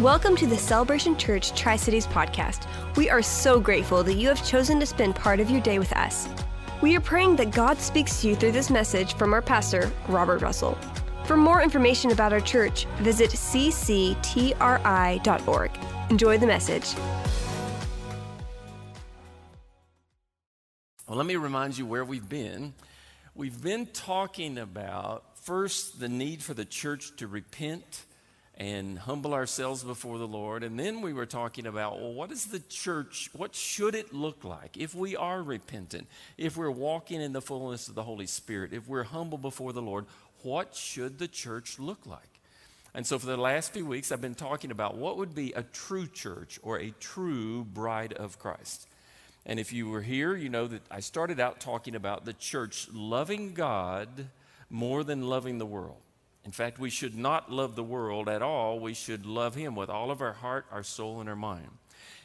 Welcome to the Celebration Church Tri Cities podcast. We are so grateful that you have chosen to spend part of your day with us. We are praying that God speaks to you through this message from our pastor, Robert Russell. For more information about our church, visit cctri.org. Enjoy the message. Well, let me remind you where we've been. We've been talking about first the need for the church to repent and humble ourselves before the Lord. And then we were talking about, well, what is the church, what should it look like if we are repentant, if we're walking in the fullness of the Holy Spirit, if we're humble before the Lord, what should the church look like? And so for the last few weeks, I've been talking about what would be a true church or a true bride of Christ. And if you were here, you know that I started out talking about the church loving God more than loving the world. In fact, we should not love the world at all. We should love Him with all of our heart, our soul, and our mind.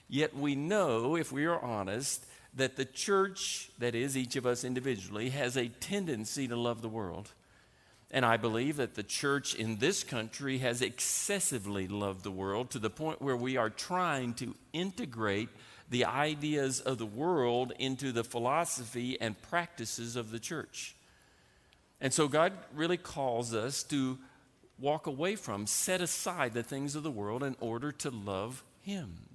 Yet we know, if we are honest, that the church, that is, each of us individually, has a tendency to love the world. And I believe that the church in this country has excessively loved the world to the point where we are trying to integrate the ideas of the world into the philosophy and practices of the church. And so God really calls us to walk away from, set aside the things of the world in order to love Him.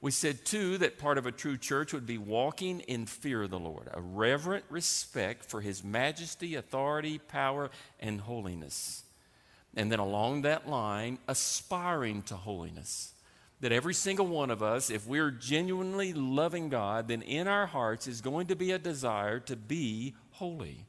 We said, too, that part of a true church would be walking in fear of the Lord, a reverent respect for His majesty, authority, power, and holiness. And then along that line, aspiring to holiness. That every single one of us, if we're genuinely loving God, then in our hearts is going to be a desire to be holy.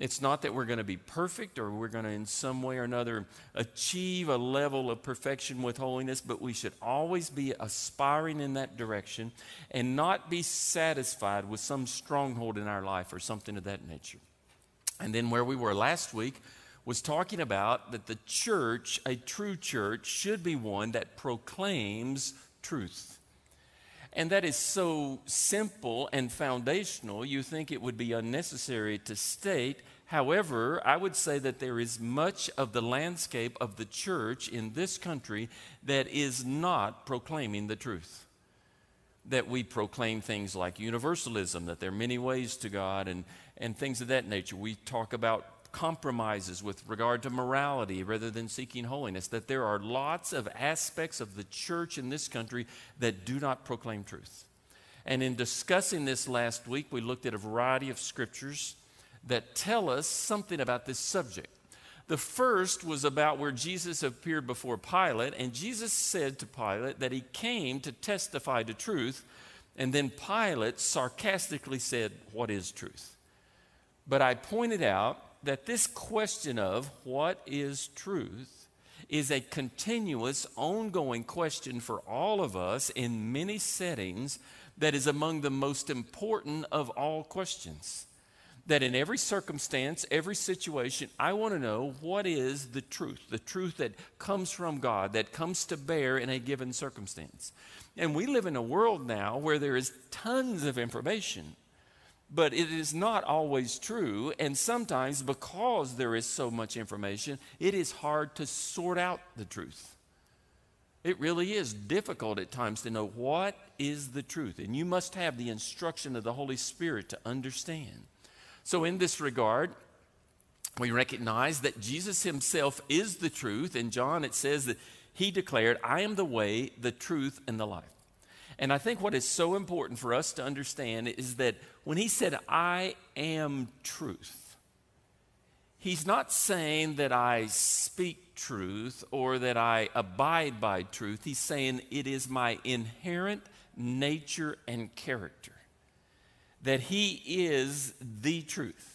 It's not that we're going to be perfect or we're going to, in some way or another, achieve a level of perfection with holiness, but we should always be aspiring in that direction and not be satisfied with some stronghold in our life or something of that nature. And then, where we were last week was talking about that the church, a true church, should be one that proclaims truth. And that is so simple and foundational, you think it would be unnecessary to state. However, I would say that there is much of the landscape of the church in this country that is not proclaiming the truth. That we proclaim things like universalism, that there are many ways to God, and, and things of that nature. We talk about compromises with regard to morality rather than seeking holiness, that there are lots of aspects of the church in this country that do not proclaim truth. And in discussing this last week, we looked at a variety of scriptures that tell us something about this subject. The first was about where Jesus appeared before Pilate, and Jesus said to Pilate that he came to testify to truth, and then Pilate sarcastically said, What is truth? But I pointed out that this question of what is truth is a continuous, ongoing question for all of us in many settings that is among the most important of all questions. That in every circumstance, every situation, I want to know what is the truth, the truth that comes from God, that comes to bear in a given circumstance. And we live in a world now where there is tons of information but it is not always true. And sometimes, because there is so much information, it is hard to sort out the truth. It really is difficult at times to know what is the truth. And you must have the instruction of the Holy Spirit to understand. So, in this regard, we recognize that Jesus himself is the truth. In John, it says that he declared, I am the way, the truth, and the life. And I think what is so important for us to understand is that when he said, I am truth, he's not saying that I speak truth or that I abide by truth. He's saying it is my inherent nature and character, that he is the truth.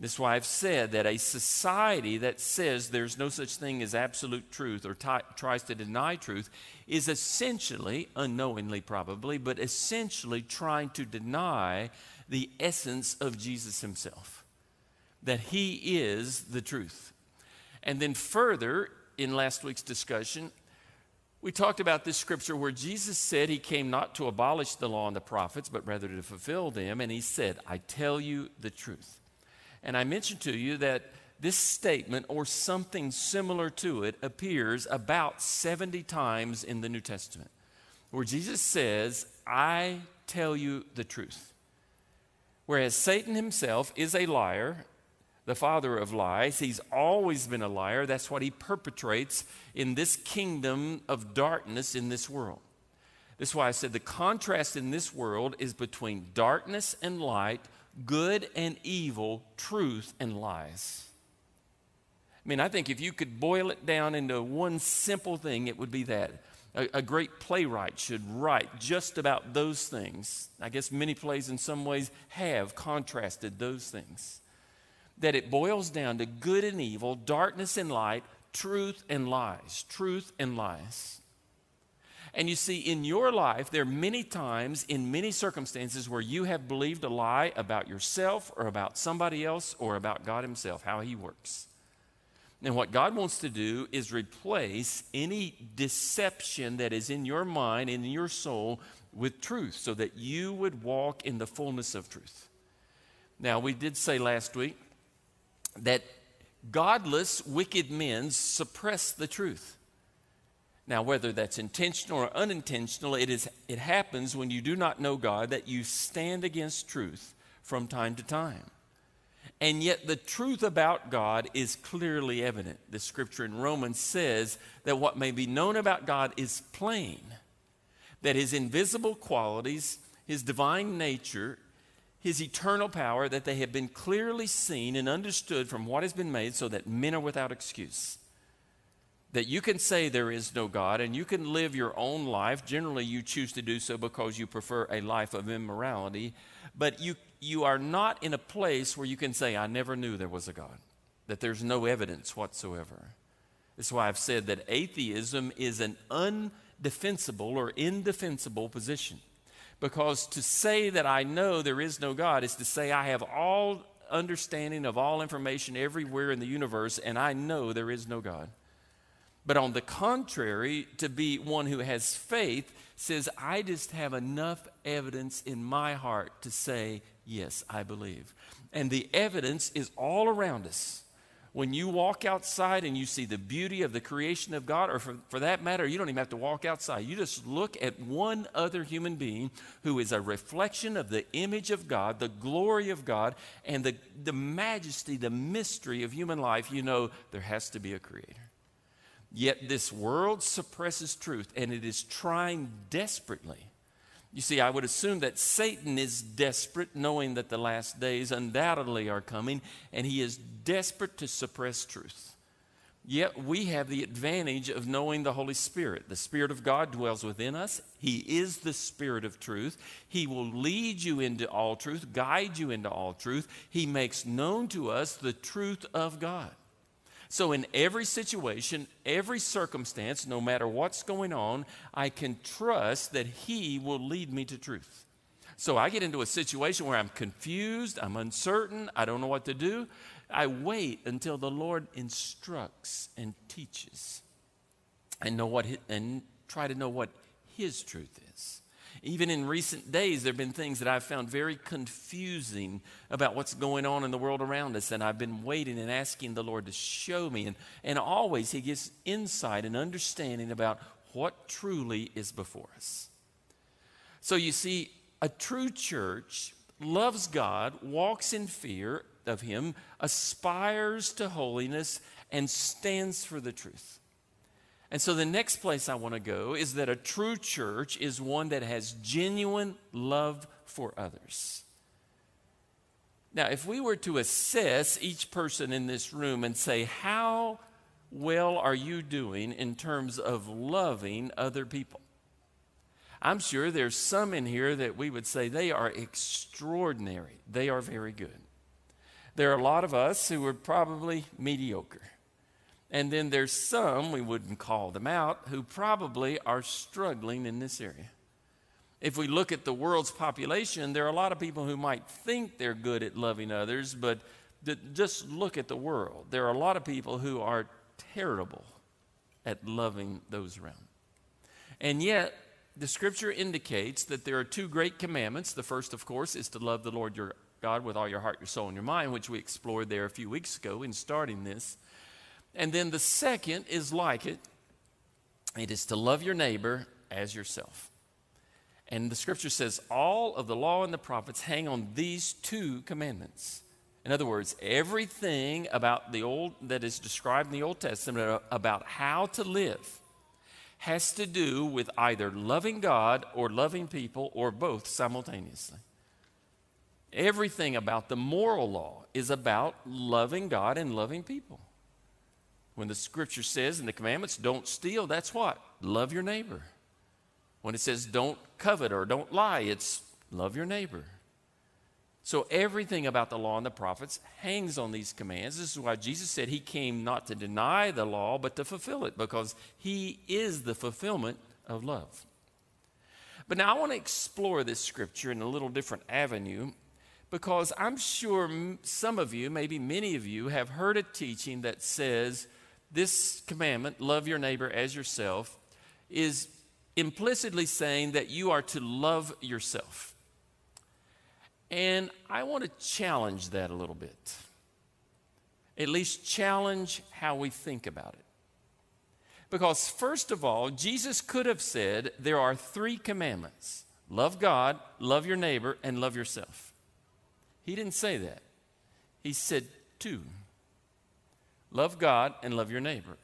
That's why I've said that a society that says there's no such thing as absolute truth or t- tries to deny truth is essentially, unknowingly probably, but essentially trying to deny the essence of Jesus himself, that he is the truth. And then further, in last week's discussion, we talked about this scripture where Jesus said he came not to abolish the law and the prophets, but rather to fulfill them. And he said, I tell you the truth. And I mentioned to you that this statement or something similar to it appears about 70 times in the New Testament, where Jesus says, I tell you the truth. Whereas Satan himself is a liar, the father of lies, he's always been a liar. That's what he perpetrates in this kingdom of darkness in this world. That's why I said the contrast in this world is between darkness and light, good and evil, truth and lies. I mean, I think if you could boil it down into one simple thing, it would be that. A, a, great playwright should write just about those things. I guess many plays, in some ways, have contrasted those things. That it boils down to good and evil, darkness and light, truth and lies, truth and lies. And you see, in your life, there are many times, in many circumstances, where you have believed a lie about yourself or about somebody else or about God Himself, how He works. And what God wants to do is replace any deception that is in your mind and in your soul with truth so that you would walk in the fullness of truth. Now, we did say last week that godless, wicked men suppress the truth. Now, whether that's intentional or unintentional, it, is, it happens when you do not know God that you stand against truth from time to time. And yet, the truth about God is clearly evident. The scripture in Romans says that what may be known about God is plain, that his invisible qualities, his divine nature, his eternal power, that they have been clearly seen and understood from what has been made, so that men are without excuse. That you can say there is no God and you can live your own life. Generally, you choose to do so because you prefer a life of immorality. But you you are not in a place where you can say, I never knew there was a God, that there's no evidence whatsoever. That's why I've said that atheism is an undefensible or indefensible position. Because to say that I know there is no God is to say I have all understanding of all information everywhere in the universe and I know there is no God. But on the contrary, to be one who has faith says, I just have enough evidence in my heart to say Yes, I believe. And the evidence is all around us. When you walk outside and you see the beauty of the creation of God, or for, for that matter, you don't even have to walk outside. You just look at one other human being who is a reflection of the image of God, the glory of God, and the, the majesty, the mystery of human life. You know there has to be a creator. Yet this world suppresses truth, and it is trying desperately you see, I would assume that Satan is desperate, knowing that the last days undoubtedly are coming, and he is desperate to suppress truth. Yet we have the advantage of knowing the Holy Spirit. The Spirit of God dwells within us. He is the Spirit of truth. He will lead you into all truth, guide you into all truth. He makes known to us the truth of God. So, in every situation, every circumstance, no matter what's going on, I can trust that He will lead me to truth. So, I get into a situation where I'm confused, I'm uncertain, I don't know what to do. I wait until the Lord instructs and teaches and know what and try to know what his truth is. Even in recent days, there have been things that I've found very confusing about what's going on in the world around us. And I've been waiting and asking the Lord to show me. And, and always, He gives insight and understanding about what truly is before us. So you see, a true church loves God, walks in fear of Him, aspires to holiness, and stands for the truth. And so the next place I want to go is that a true church is one that has genuine love for others. Now, if we were to assess each person in this room and say, How well are you doing in terms of loving other people? I'm sure there's some in here that we would say they are extraordinary. They are very good. There are a lot of us who are probably mediocre. And then there's some, we wouldn't call them out, who probably are struggling in this area. If we look at the world's population, there are a lot of people who might think they're good at loving others, but just look at the world. There are a lot of people who are terrible at loving those around. And yet, the scripture indicates that there are two great commandments. The first, of course, is to love the Lord your God with all your heart, your soul, and your mind, which we explored there a few weeks ago in starting this. And then the second is like it it is to love your neighbor as yourself. And the scripture says all of the law and the prophets hang on these two commandments. In other words, everything about the old that is described in the Old Testament about how to live has to do with either loving God or loving people or both simultaneously. Everything about the moral law is about loving God and loving people. When the scripture says in the commandments, don't steal, that's what? Love your neighbor. When it says don't covet or don't lie, it's love your neighbor. So everything about the law and the prophets hangs on these commands. This is why Jesus said he came not to deny the law, but to fulfill it, because he is the fulfillment of love. But now I want to explore this scripture in a little different avenue because I'm sure some of you, maybe many of you, have heard a teaching that says this commandment, love your neighbor as yourself, is implicitly saying that you are to love yourself. And I want to challenge that a little bit. At least challenge how we think about it. Because, first of all, Jesus could have said there are three commandments love God, love your neighbor, and love yourself. He didn't say that. He said two love God and love your neighbor.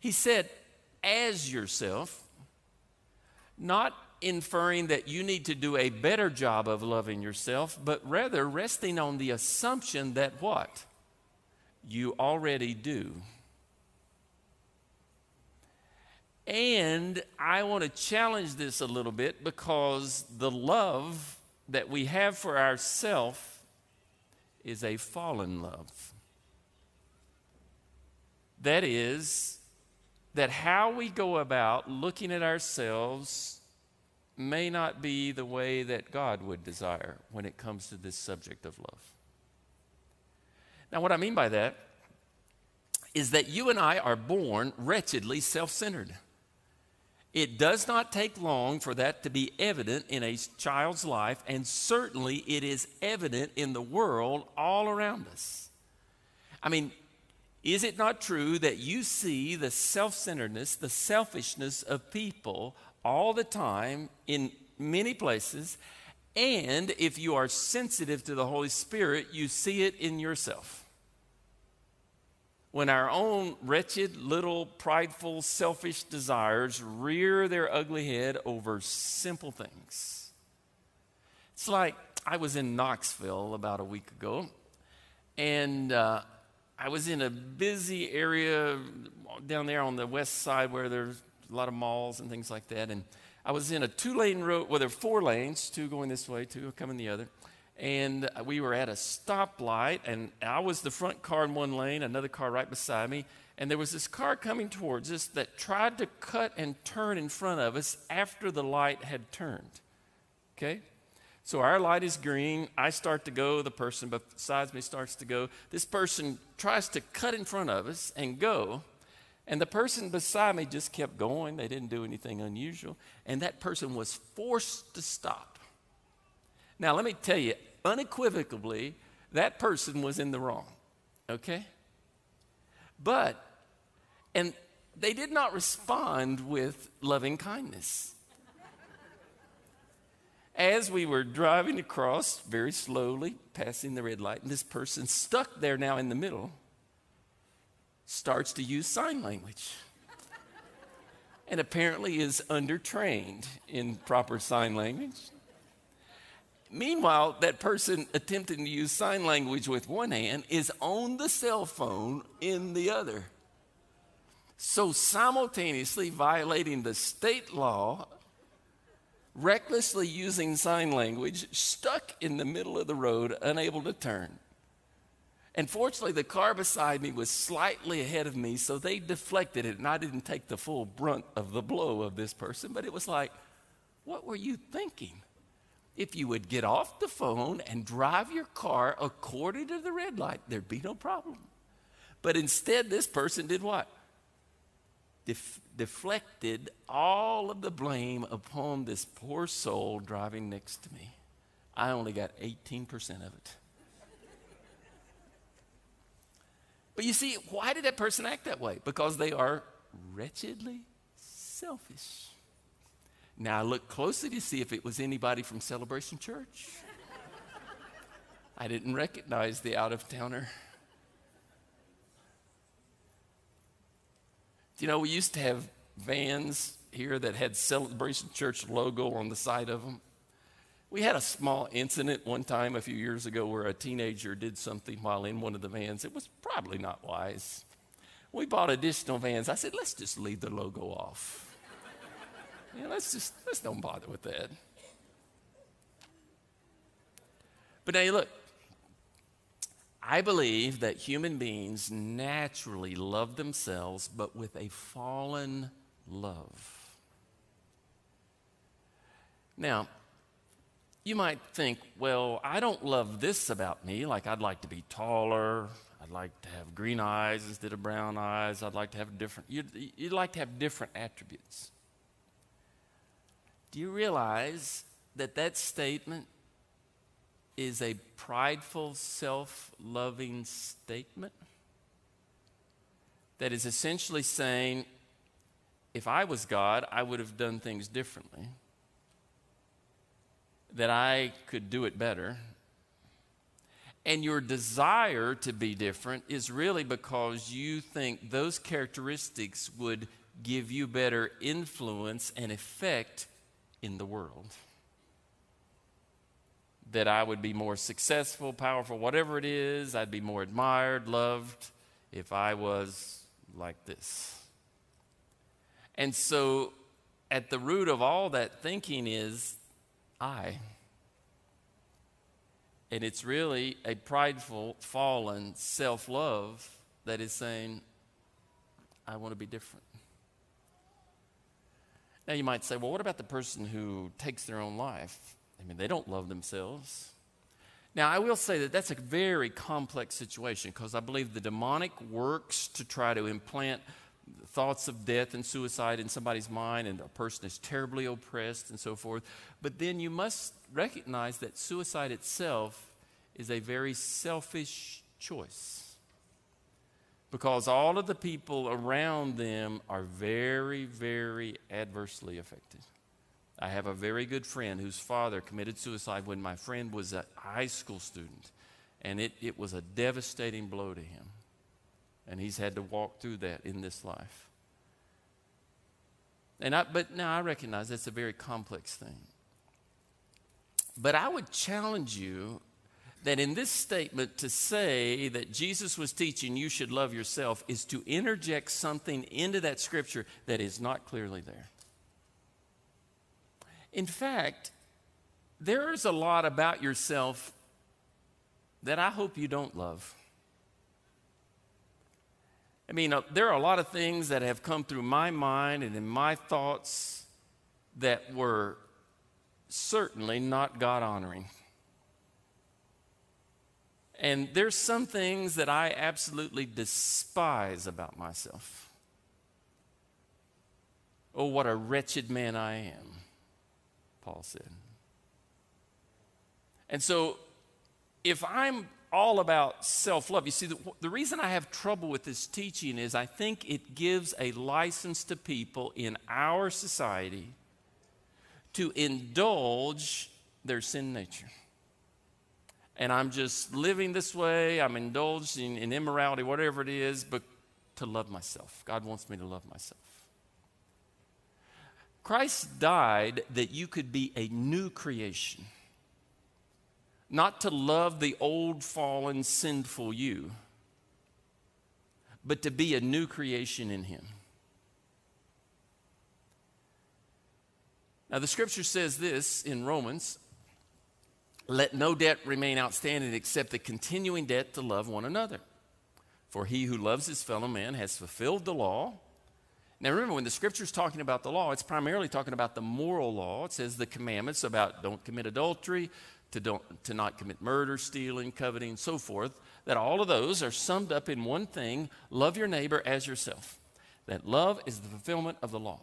He said, as yourself, not inferring that you need to do a better job of loving yourself, but rather resting on the assumption that what? You already do. And I want to challenge this a little bit because the love that we have for ourselves is a fallen love. That is, that how we go about looking at ourselves may not be the way that God would desire when it comes to this subject of love. Now, what I mean by that is that you and I are born wretchedly self centered. It does not take long for that to be evident in a child's life, and certainly it is evident in the world all around us. I mean, is it not true that you see the self centeredness, the selfishness of people all the time in many places? And if you are sensitive to the Holy Spirit, you see it in yourself. When our own wretched, little, prideful, selfish desires rear their ugly head over simple things. It's like I was in Knoxville about a week ago, and uh, I was in a busy area down there on the west side where there's a lot of malls and things like that. And I was in a two lane road, well, there are four lanes, two going this way, two coming the other. And we were at a stoplight, and I was the front car in one lane, another car right beside me. And there was this car coming towards us that tried to cut and turn in front of us after the light had turned. Okay? So our light is green. I start to go. The person beside me starts to go. This person tries to cut in front of us and go. And the person beside me just kept going. They didn't do anything unusual. And that person was forced to stop. Now, let me tell you, unequivocally, that person was in the wrong. Okay? But, and they did not respond with loving kindness as we were driving across very slowly, passing the red light, and this person stuck there now in the middle starts to use sign language and apparently is undertrained in proper sign language. Meanwhile, that person attempting to use sign language with one hand is on the cell phone in the other. So, simultaneously violating the state law recklessly using sign language, stuck in the middle of the road, unable to turn. And fortunately, the car beside me was slightly ahead of me, so they deflected it, and I didn't take the full brunt of the blow of this person. But it was like, what were you thinking? If you would get off the phone and drive your car according to the red light, there'd be no problem. But instead, this person did what? def- deflected all of the blame upon this poor soul driving next to me. I only got 18% of it. But you see, why did that person act that way? Because they are wretchedly selfish. Now I looked closely to see if it was anybody from Celebration Church. I didn't recognize the out of towner. You know, we used to have vans here that had Celebration Church logo on the side of them. We had a small incident one time a few years ago where a teenager did something while in one of the vans. It was probably not wise. We bought additional vans. I said, let's just leave the logo off. yeah, let's just let's don't bother with that. But now you look, I believe that human beings naturally love themselves, but with a fallen love. Now, you might think, well, I don't love this about me. Like, I'd like to be taller. I'd like to have green eyes instead of brown eyes. I'd like to have different, you'd, you'd like to have different attributes. Do you realize that that statement is a prideful, self loving statement? That is essentially saying, if I was God, I would have done things differently that I could do it better. And your desire to be different is really because you think those characteristics would give you better influence and effect in the world. That I would be more successful, powerful, whatever it is, I'd be more admired, loved if I was like this. And so, at the root of all that thinking is I. And it's really a prideful, fallen self love that is saying, I want to be different. Now, you might say, well, what about the person who takes their own life? I mean, they don't love themselves. Now, I will say that that's a very complex situation because I believe the demonic works to try to implant thoughts of death and suicide in somebody's mind, and a person is terribly oppressed and so forth. But then you must recognize that suicide itself is a very selfish choice. Because all of the people around them are very, very adversely affected. I have a very good friend whose father committed suicide when my friend was a high school student, and it, it was a devastating blow to him. And he's had to walk through that in this life. And I, but now I recognize that's a very complex thing. But I would challenge you that in this statement to say that Jesus was teaching you should love yourself is to interject something into that scripture that is not clearly there. In fact, there is a lot about yourself that I hope you don't love. I mean, uh, there are a lot of things that have come through my mind and in my thoughts that were certainly not God honoring. And there's some things that I absolutely despise about myself. Oh, what a wretched man I am, Paul said. And so, if I'm all about self love. You see, the, the, reason I have trouble with this teaching is I think it gives a license to people in our society to indulge their sin nature. And I'm just living this way, I'm indulging in immorality, whatever it is, but to love myself. God wants me to love myself. Christ died that you could be a new creation not to love the old, fallen, sinful you, but to be a new creation in Him. Now, the scripture says this in Romans let no debt remain outstanding except the continuing debt to love one another. For he who loves his fellow man has fulfilled the law. Now, remember, when the scripture is talking about the law, it's primarily talking about the moral law. It says the commandments about don't commit adultery, to, don't, to not commit murder, stealing, coveting, and so forth, that all of those are summed up in one thing love your neighbor as yourself. That love is the fulfillment of the law.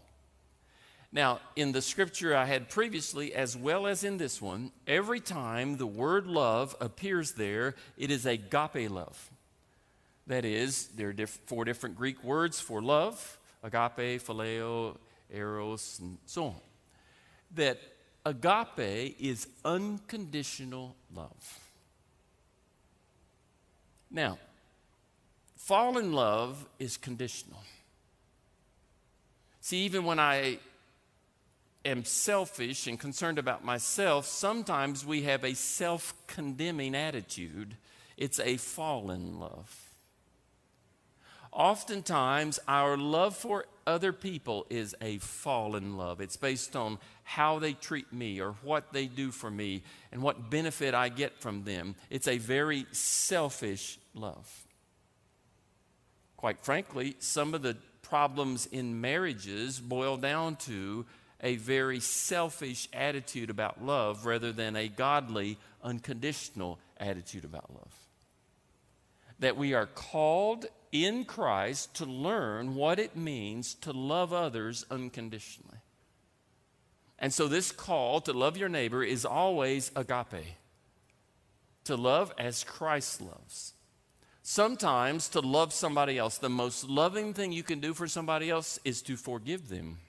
Now, in the scripture I had previously, as well as in this one, every time the word love appears there, it is agape love. That is, there are diff- four different Greek words for love agape, phileo, eros, and so on. That agape is unconditional love. Now, fallen love is conditional. See, even when I am selfish and concerned about myself, sometimes we have a self condemning attitude. It's a fallen love. Oftentimes, our love for other people is a fallen love. It's based on how they treat me or what they do for me and what benefit I get from them. It's a very selfish love. Quite frankly, some of the problems in marriages boil down to a very selfish attitude about love rather than a godly, unconditional attitude about love. That we are called in Christ to learn what it means to love others unconditionally. And so, this call to love your neighbor is always agape, to love as Christ loves. Sometimes to love somebody else, the most loving thing you can do for somebody else is to forgive them.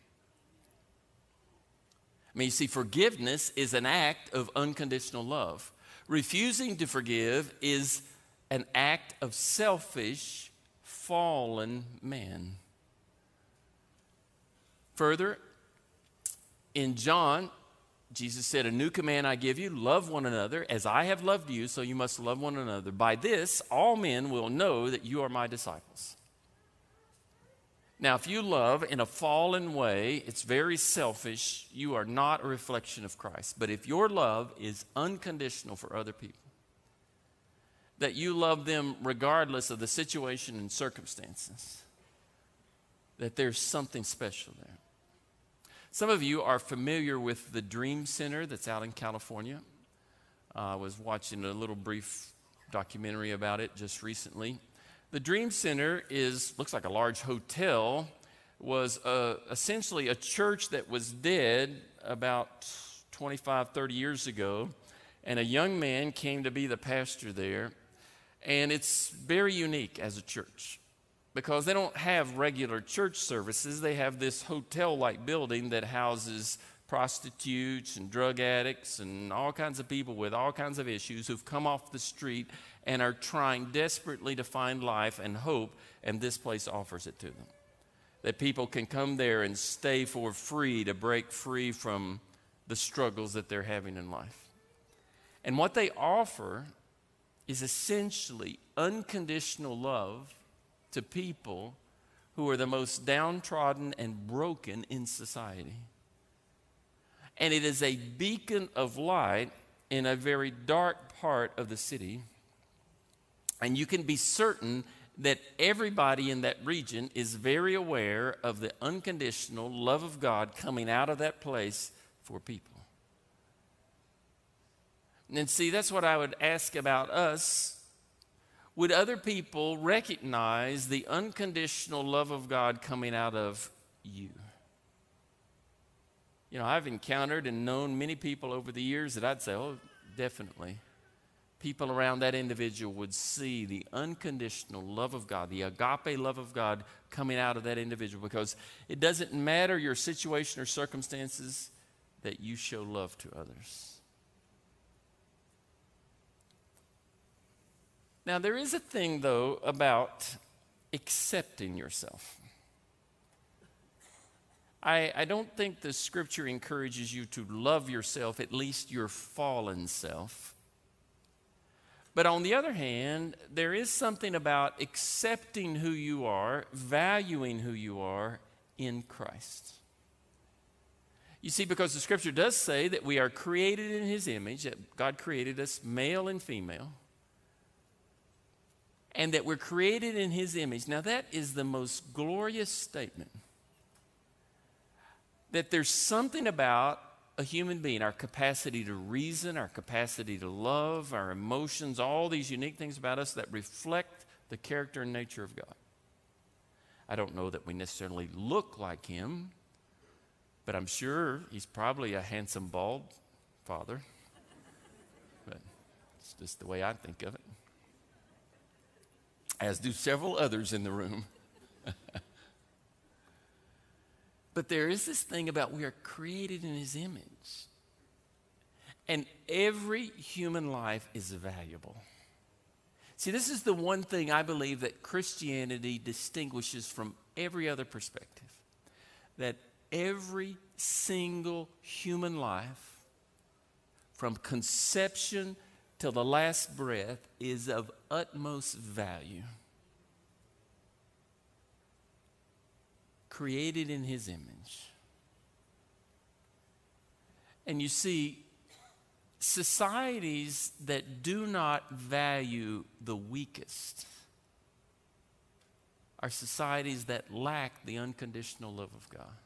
I mean, you see, forgiveness is an act of unconditional love. Refusing to forgive is an act of selfish, fallen man. Further, in John, Jesus said, A new command I give you love one another as I have loved you, so you must love one another. By this, all men will know that you are my disciples. Now, if you love in a fallen way, it's very selfish. You are not a reflection of Christ. But if your love is unconditional for other people, that you love them regardless of the situation and circumstances, that there's something special there. Some of you are familiar with the Dream Center that's out in California. Uh, I was watching a little brief documentary about it just recently. The Dream Center is looks like a large hotel. Was uh, essentially a church that was dead about 25, 30 years ago, and a young man came to be the pastor there. And it's very unique as a church because they don't have regular church services. They have this hotel like building that houses prostitutes and drug addicts and all kinds of people with all kinds of issues who've come off the street and are trying desperately to find life and hope, and this place offers it to them. That people can come there and stay for free to break free from the struggles that they're having in life. And what they offer is essentially unconditional love to people who are the most downtrodden and broken in society and it is a beacon of light in a very dark part of the city. And you can be certain that everybody in that region is very aware of the unconditional love of God coming out of that place for people. And see, that's what I would ask about us. Would other people recognize the unconditional love of God coming out of you? You know, I've encountered and known many people over the years that I'd say, oh, definitely. People around that individual would see the unconditional love of God, the agape love of God coming out of that individual because it doesn't matter your situation or circumstances that you show love to others. Now, there is a thing, though, about accepting yourself. I, I don't think the scripture encourages you to love yourself, at least your fallen self. But on the other hand, there is something about accepting who you are, valuing who you are in Christ. You see, because the scripture does say that we are created in his image, that God created us male and female, and that we're created in his image. Now, that is the most glorious statement that there's something about a human being, our capacity to reason, our capacity to love, our emotions, all these unique things about us that reflect the character and nature of God. I don't know that we necessarily look like Him, But I'm sure he's probably a handsome, bald father. But it's just the way I think of it. As do several others in the room. but there is this thing about we are created in his image. And every human life is valuable. See, this is the one thing I believe that Christianity distinguishes from every other perspective. That every single human life, from conception till the last breath, is of utmost value. Created in His image. And you see, societies that do not value the weakest are societies that lack the unconditional love of God.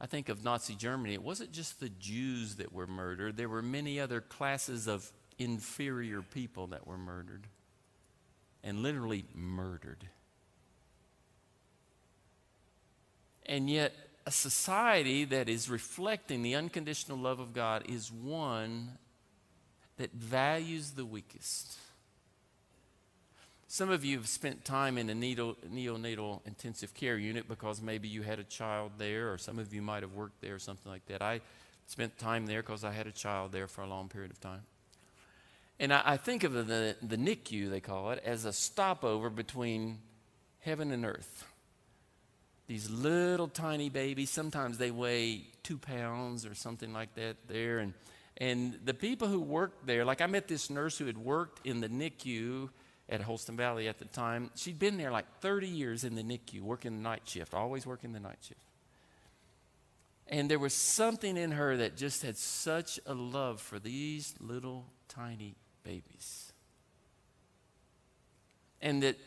I think of Nazi Germany, it wasn't just the Jews that were murdered, there were many other classes of inferior people that were murdered. And literally murdered. And yet, a society that is reflecting the unconditional love of God is one that values the weakest. Some of you have spent time in a neonatal intensive care unit because maybe you had a child there, or some of you might have worked there or something like that. I spent time there because I had a child there for a long period of time. And I, I think of the, the NICU, they call it, as a stopover between heaven and earth. These little tiny babies, sometimes they weigh two pounds or something like that there. And, and the people who worked there, like I met this nurse who had worked in the NICU at Holston Valley at the time. She'd been there like 30 years in the NICU, working the night shift, always working the night shift. And there was something in her that just had such a love for these little tiny babies. And that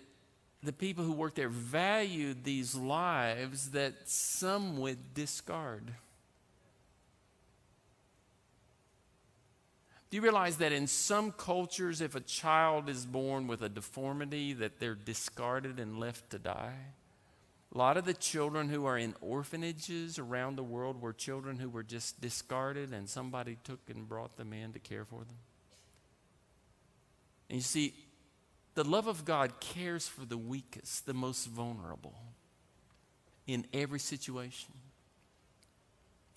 the people who worked there valued these lives that some would discard. Do you realize that in some cultures, if a child is born with a deformity, that they're discarded and left to die? A lot of the children who are in orphanages around the world were children who were just discarded and somebody took and brought them in to care for them. And you see, the love of God cares for the weakest, the most vulnerable in every situation.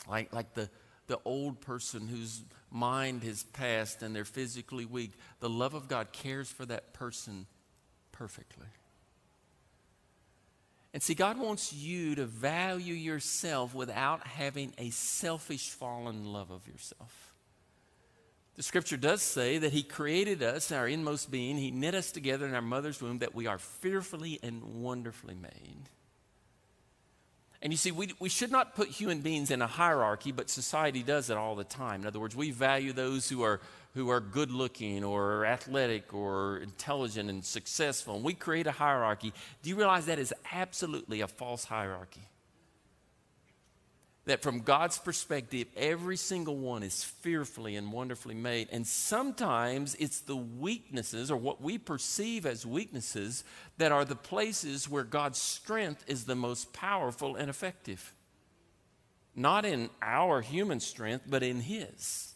Like, like the, the old person whose mind has passed and they're physically weak, the love of God cares for that person perfectly. And see, God wants you to value yourself without having a selfish, fallen love of yourself. The scripture does say that He created us, our inmost being. He knit us together in our mother's womb, that we are fearfully and wonderfully made. And you see, we, we should not put human beings in a hierarchy, but society does it all the time. In other words, we value those who are, who are good looking or athletic or intelligent and successful. And we create a hierarchy. Do you realize that is absolutely a false hierarchy? That from God's perspective, every single one is fearfully and wonderfully made. And sometimes it's the weaknesses or what we perceive as weaknesses that are the places where God's strength is the most powerful and effective. Not in our human strength, but in His.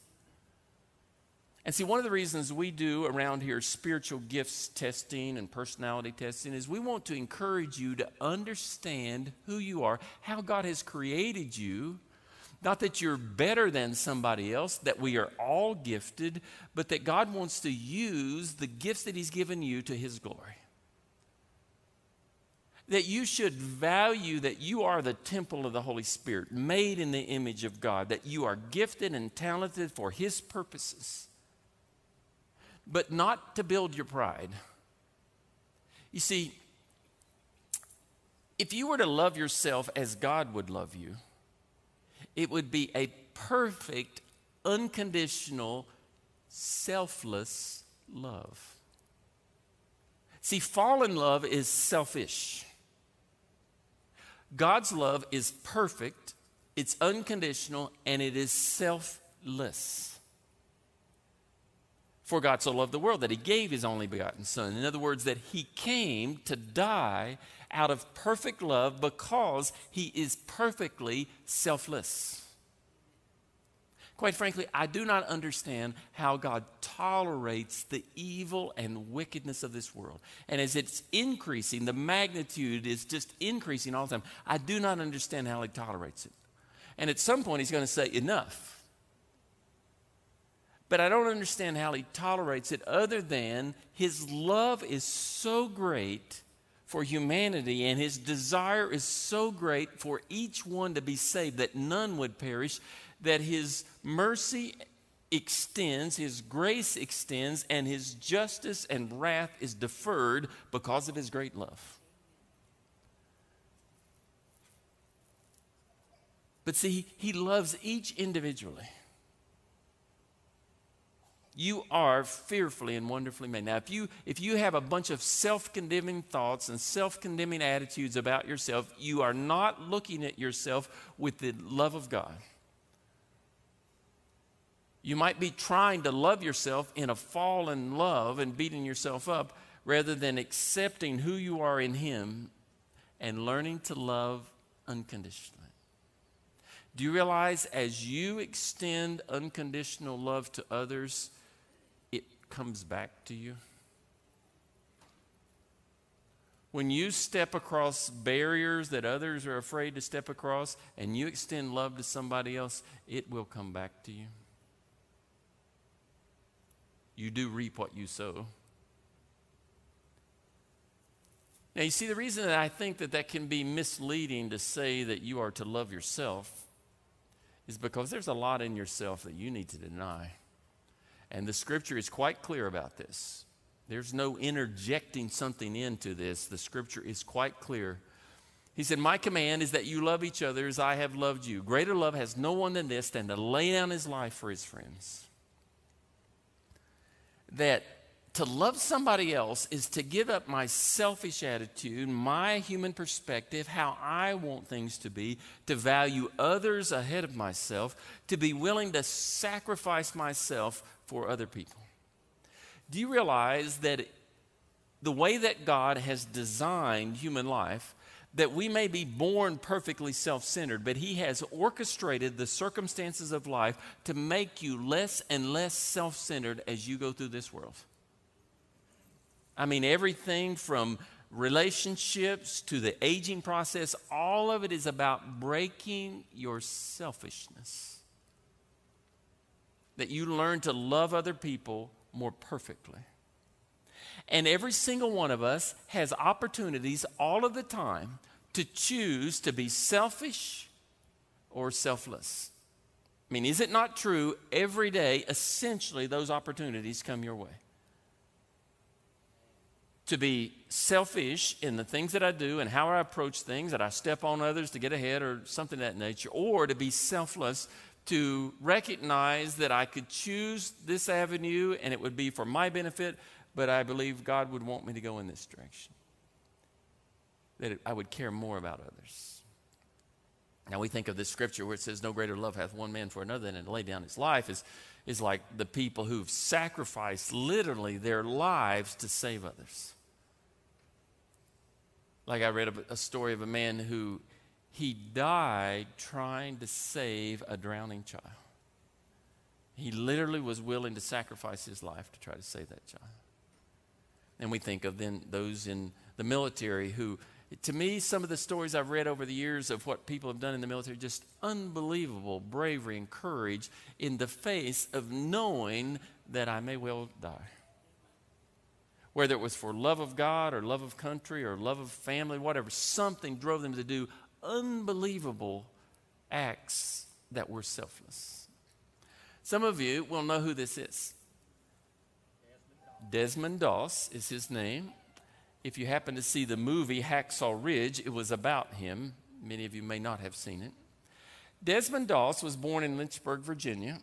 And see, one of the reasons we do around here spiritual gifts testing and personality testing is we want to encourage you to understand who you are, how God has created you. Not that you're better than somebody else, that we are all gifted, but that God wants to use the gifts that He's given you to His glory. That you should value that you are the temple of the Holy Spirit, made in the image of God, that you are gifted and talented for His purposes but not to build your pride. You see, if you were to love yourself as God would love you, it would be a perfect, unconditional, selfless love. See, fallen love is selfish. God's love is perfect, it's unconditional, and it is selfless. For God so loved the world that he gave his only begotten Son. In other words, that he came to die out of perfect love because he is perfectly selfless. Quite frankly, I do not understand how God tolerates the evil and wickedness of this world. And as it's increasing, the magnitude is just increasing all the time. I do not understand how He tolerates it. And at some point, He's going to say, enough. But I don't understand how He tolerates it other than His love is so great for humanity, and his desire is so great for each one to be saved that none would perish, that his mercy extends, his grace extends, and his justice and wrath is deferred because of his great love. But see, he loves each individually. You are fearfully and wonderfully made. Now, if you, if you have a bunch of self condemning thoughts and self condemning attitudes about yourself, you are not looking at yourself with the love of God. You might be trying to love yourself in a fallen love and beating yourself up rather than accepting who you are in Him and learning to love unconditionally. Do you realize as you extend unconditional love to others, comes back to you? When you step across barriers that others are afraid to step across and you extend love to somebody else, it will come back to you you do reap what you sow. Now, you see, the reason that I think that that can be misleading to say that you are to love yourself is because there's a lot in yourself that you need to deny. And the scripture is quite clear about this. There's no interjecting something into this. The scripture is quite clear. He said, My command is that you love each other as I have loved you. Greater love has no one than this, than to lay down his life for his friends that to love somebody else is to give up my selfish attitude, my human perspective, how I want things to be, to value others ahead of myself, to be willing to sacrifice myself for other people. Do you realize that the way that God has designed human life, that we may be born perfectly self centered, but He has orchestrated the circumstances of life to make you less and less self centered as you go through this world. I mean, everything from relationships to the aging process, all of it is about breaking your selfishness. That you learn to love other people more perfectly. And every single one of us has opportunities all of the time to choose to be selfish or selfless. I mean, is it not true every day, essentially, those opportunities come your way? To be selfish in the things that I do and how I approach things, that I step on others to get ahead or something of that nature, or to be selfless to recognize that I could choose this avenue and it would be for my benefit but I believe God would want me to go in this direction. That I would care more about others. Now we think of this scripture where it says, No greater love hath one man for another than to lay down his life, is, is like the people who've sacrificed literally their lives to save others. Like I read a, a story of a man who he died trying to save a drowning child. He literally was willing to sacrifice his life to try to save that child. And we think of then those in the military who, to me, some of the stories I've read over the years of what people have done in the military, just unbelievable bravery and courage in the face of knowing that I may well die. Whether it was for love of God or love of country or love of family, whatever, something drove them to do unbelievable acts that were selfless. Some of you will know who this is. Desmond Doss is his name. If you happen to see the movie Hacksaw Ridge, it was about him. Many of you may not have seen it. Desmond Doss was born in Lynchburg, Virginia.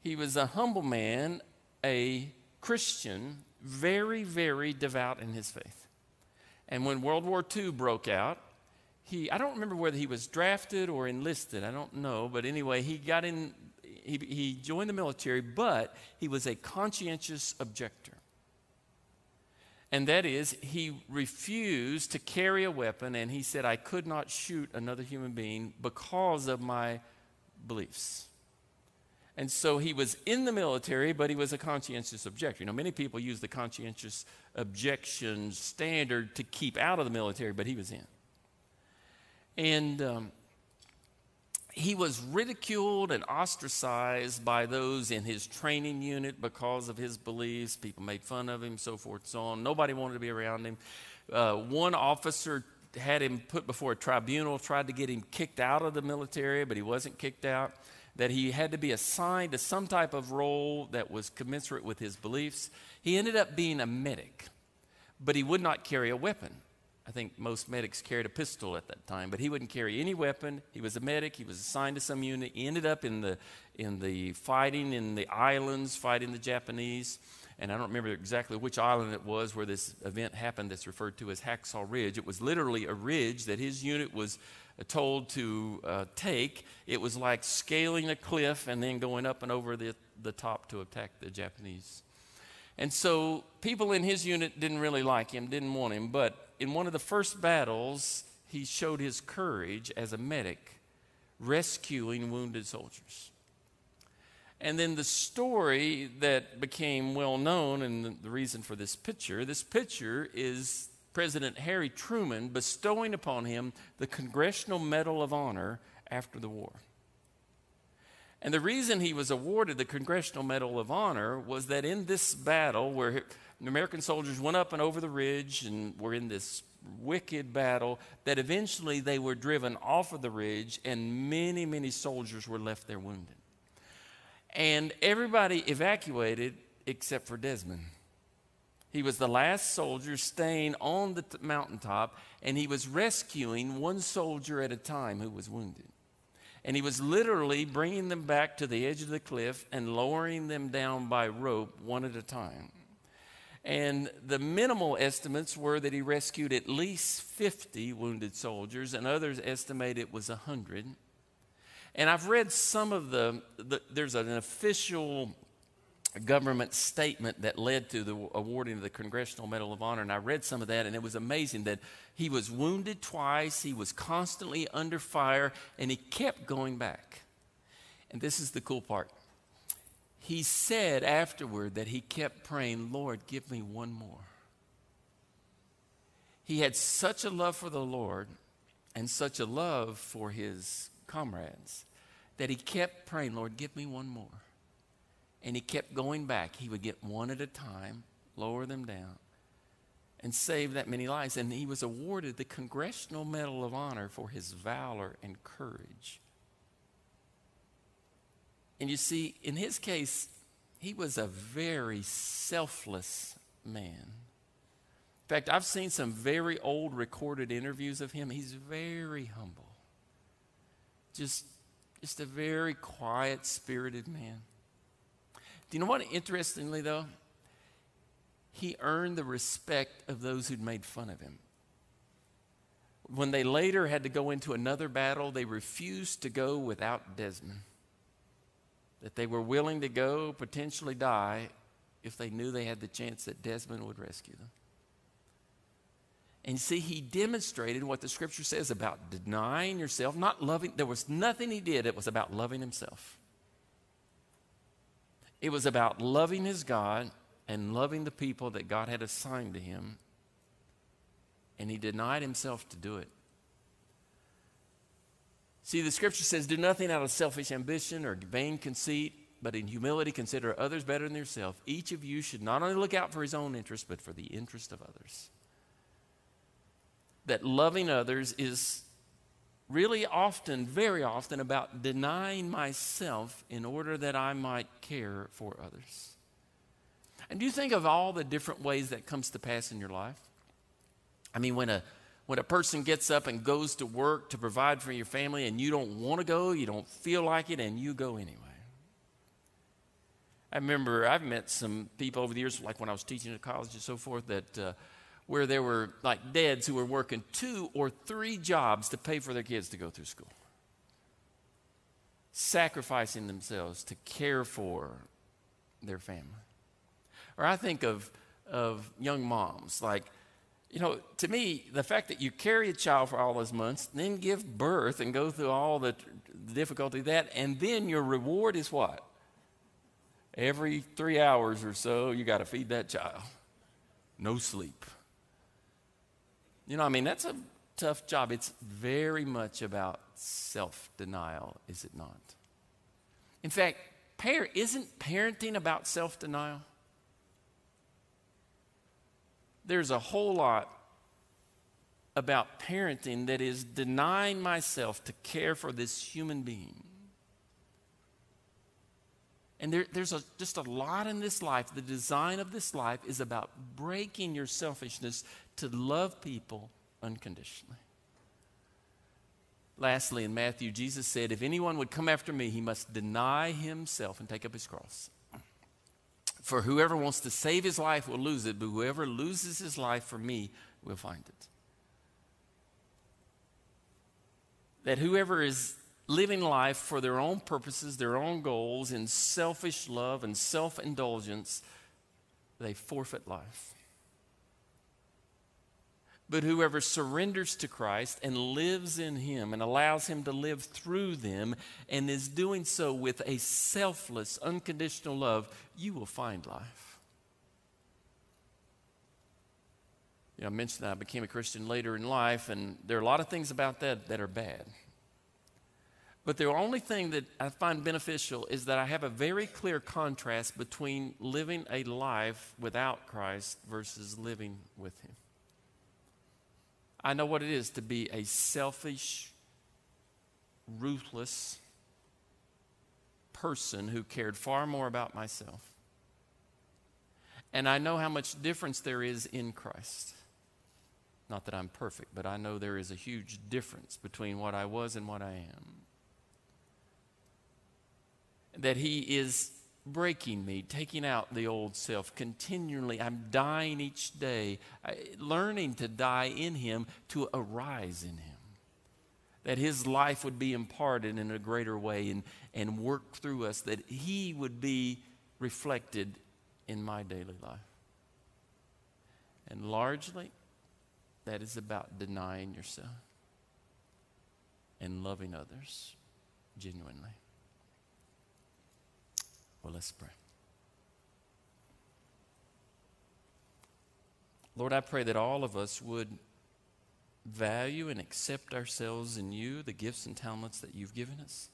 He was a humble man, a Christian, very, very devout in his faith. And when World War II broke out, he, I don't remember whether he was drafted or enlisted, I don't know, but anyway, he got in he, he joined the military, but he was a conscientious objector. And that is, he refused to carry a weapon, and he said, I could not shoot another human being because of my beliefs. And so he was in the military, but he was a conscientious objector. You know, many people use the conscientious objection standard to keep out of the military, but he was in. And um, he was ridiculed and ostracized by those in his training unit because of his beliefs. People made fun of him, so forth so on. Nobody wanted to be around him. Uh, one officer had him put before a tribunal, tried to get him kicked out of the military, but he wasn't kicked out that he had to be assigned to some type of role that was commensurate with his beliefs. He ended up being a medic, but he would not carry a weapon. I think most medics carried a pistol at that time, but he wouldn't carry any weapon. He was a medic. He was assigned to some unit. He ended up in the in the fighting in the islands, fighting the Japanese. And I don't remember exactly which island it was where this event happened. That's referred to as Hacksaw Ridge. It was literally a ridge that his unit was told to uh, take, it was like scaling a cliff and then going up and over the, the top to attack the Japanese. And so people in his unit didn't really like him, didn't want him, but in one of the first battles, he showed his courage as a medic, rescuing wounded soldiers. And then the story that became well known, and the reason for this picture this picture is President Harry Truman bestowing upon him the Congressional Medal of Honor after the war. And the reason he was awarded the Congressional Medal of Honor was that in this battle, where American soldiers went up and over the ridge and were in this wicked battle, that eventually they were driven off of the ridge and many, many soldiers were left there wounded. And everybody evacuated except for Desmond. He was the last soldier staying on the t- mountaintop, and he was rescuing one soldier at a time who was wounded. And he was literally bringing them back to the edge of the cliff and lowering them down by rope one at a time. And the minimal estimates were that he rescued at least 50 wounded soldiers, and others estimate it was 100. And I've read some of the, the there's an official government statement that led to the awarding of the Congressional Medal of Honor. And I read some of that, and it was amazing that he was wounded twice, he was constantly under fire, and he kept going back. And this is the cool part. He said afterward that he kept praying, Lord, give me one more. He had such a love for the Lord and such a love for his comrades that he kept praying, Lord, give me one more. And he kept going back. He would get one at a time, lower them down, and save that many lives. And he was awarded the Congressional Medal of Honor for his valor and courage. And you see, in his case, he was a very selfless man. In fact, I've seen some very old recorded interviews of him. He's very humble. Just, just a very quiet, spirited man. Do you know what? Interestingly, though, he earned the respect of those who'd made fun of him. When they later had to go into another battle, they refused to go without Desmond. That they were willing to go, potentially die, if they knew they had the chance that Desmond would rescue them. And see, he demonstrated what the scripture says about denying yourself, not loving. There was nothing he did, it was about loving himself. It was about loving his God and loving the people that God had assigned to him. And he denied himself to do it. See, the scripture says, Do nothing out of selfish ambition or vain conceit, but in humility consider others better than yourself. Each of you should not only look out for his own interest, but for the interest of others. That loving others is really often, very often, about denying myself in order that I might care for others. And do you think of all the different ways that comes to pass in your life? I mean, when a when a person gets up and goes to work to provide for your family and you don't want to go, you don't feel like it, and you go anyway. I remember I've met some people over the years, like when I was teaching at college and so forth, that uh, where there were like dads who were working two or three jobs to pay for their kids to go through school. sacrificing themselves to care for their family. Or I think of, of young moms, like, you know, to me, the fact that you carry a child for all those months, then give birth and go through all the, difficulty that, and then your reward is what? Every three hours or so, you got to feed that child. No sleep. You know, I mean, that's a tough job. It's very much about self denial, is it not? In fact, par- isn't parenting about self denial? There's a whole lot about parenting that is denying myself to care for this human being. And there, there's a, just a lot in this life. The design of this life is about breaking your selfishness to love people unconditionally. Lastly, in Matthew, Jesus said, If anyone would come after me, he must deny himself and take up his cross. For whoever wants to save his life will lose it, but whoever loses his life for me will find it. That whoever is living life for their own purposes, their own goals, in selfish love and self indulgence, they forfeit life. But whoever surrenders to Christ and lives in Him and allows Him to live through them and is doing so with a selfless, unconditional love, you will find life. You know, I mentioned that I became a Christian later in life, and there are a lot of things about that that are bad. But the only thing that I find beneficial is that I have a very clear contrast between living a life without Christ versus living with Him. I know what it is to be a selfish, ruthless person who cared far more about myself. And I know how much difference there is in Christ. Not that I'm perfect, but I know there is a huge difference between what I was and what I am. That He is breaking me, taking out the old self continually. I'm dying each day, uh, learning to die in Him to arise in Him. That His life would be imparted in a greater way and, and work through us, that He would be reflected in my daily life. And largely, that is about denying yourself and loving others genuinely. Well, let's pray. Lord, I pray that all of us would value and accept ourselves in you, the gifts and talents that you've given us.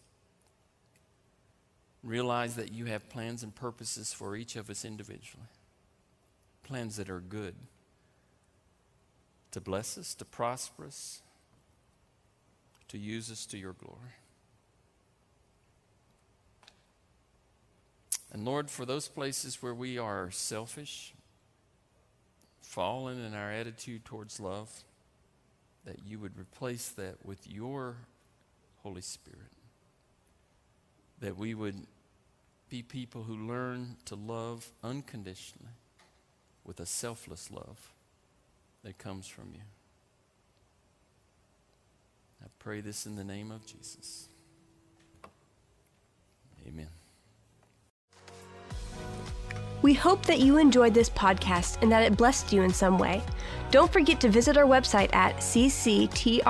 Realize that you have plans and purposes for each of us individually, plans that are good to bless us, to prosper us, to use us to your glory. And Lord, for those places where we are selfish, fallen in our attitude towards love, that you would replace that with your Holy Spirit. That we would be people who learn to love unconditionally with a selfless love that comes from you. I pray this in the name of Jesus. Amen. We hope that you enjoyed this podcast and that it blessed you in some way. Don't forget to visit our website at cctri.org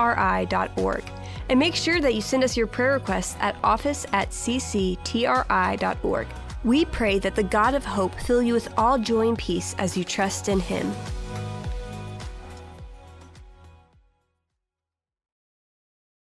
and make sure that you send us your prayer requests at office at cctri.org. We pray that the God of hope fill you with all joy and peace as you trust in Him.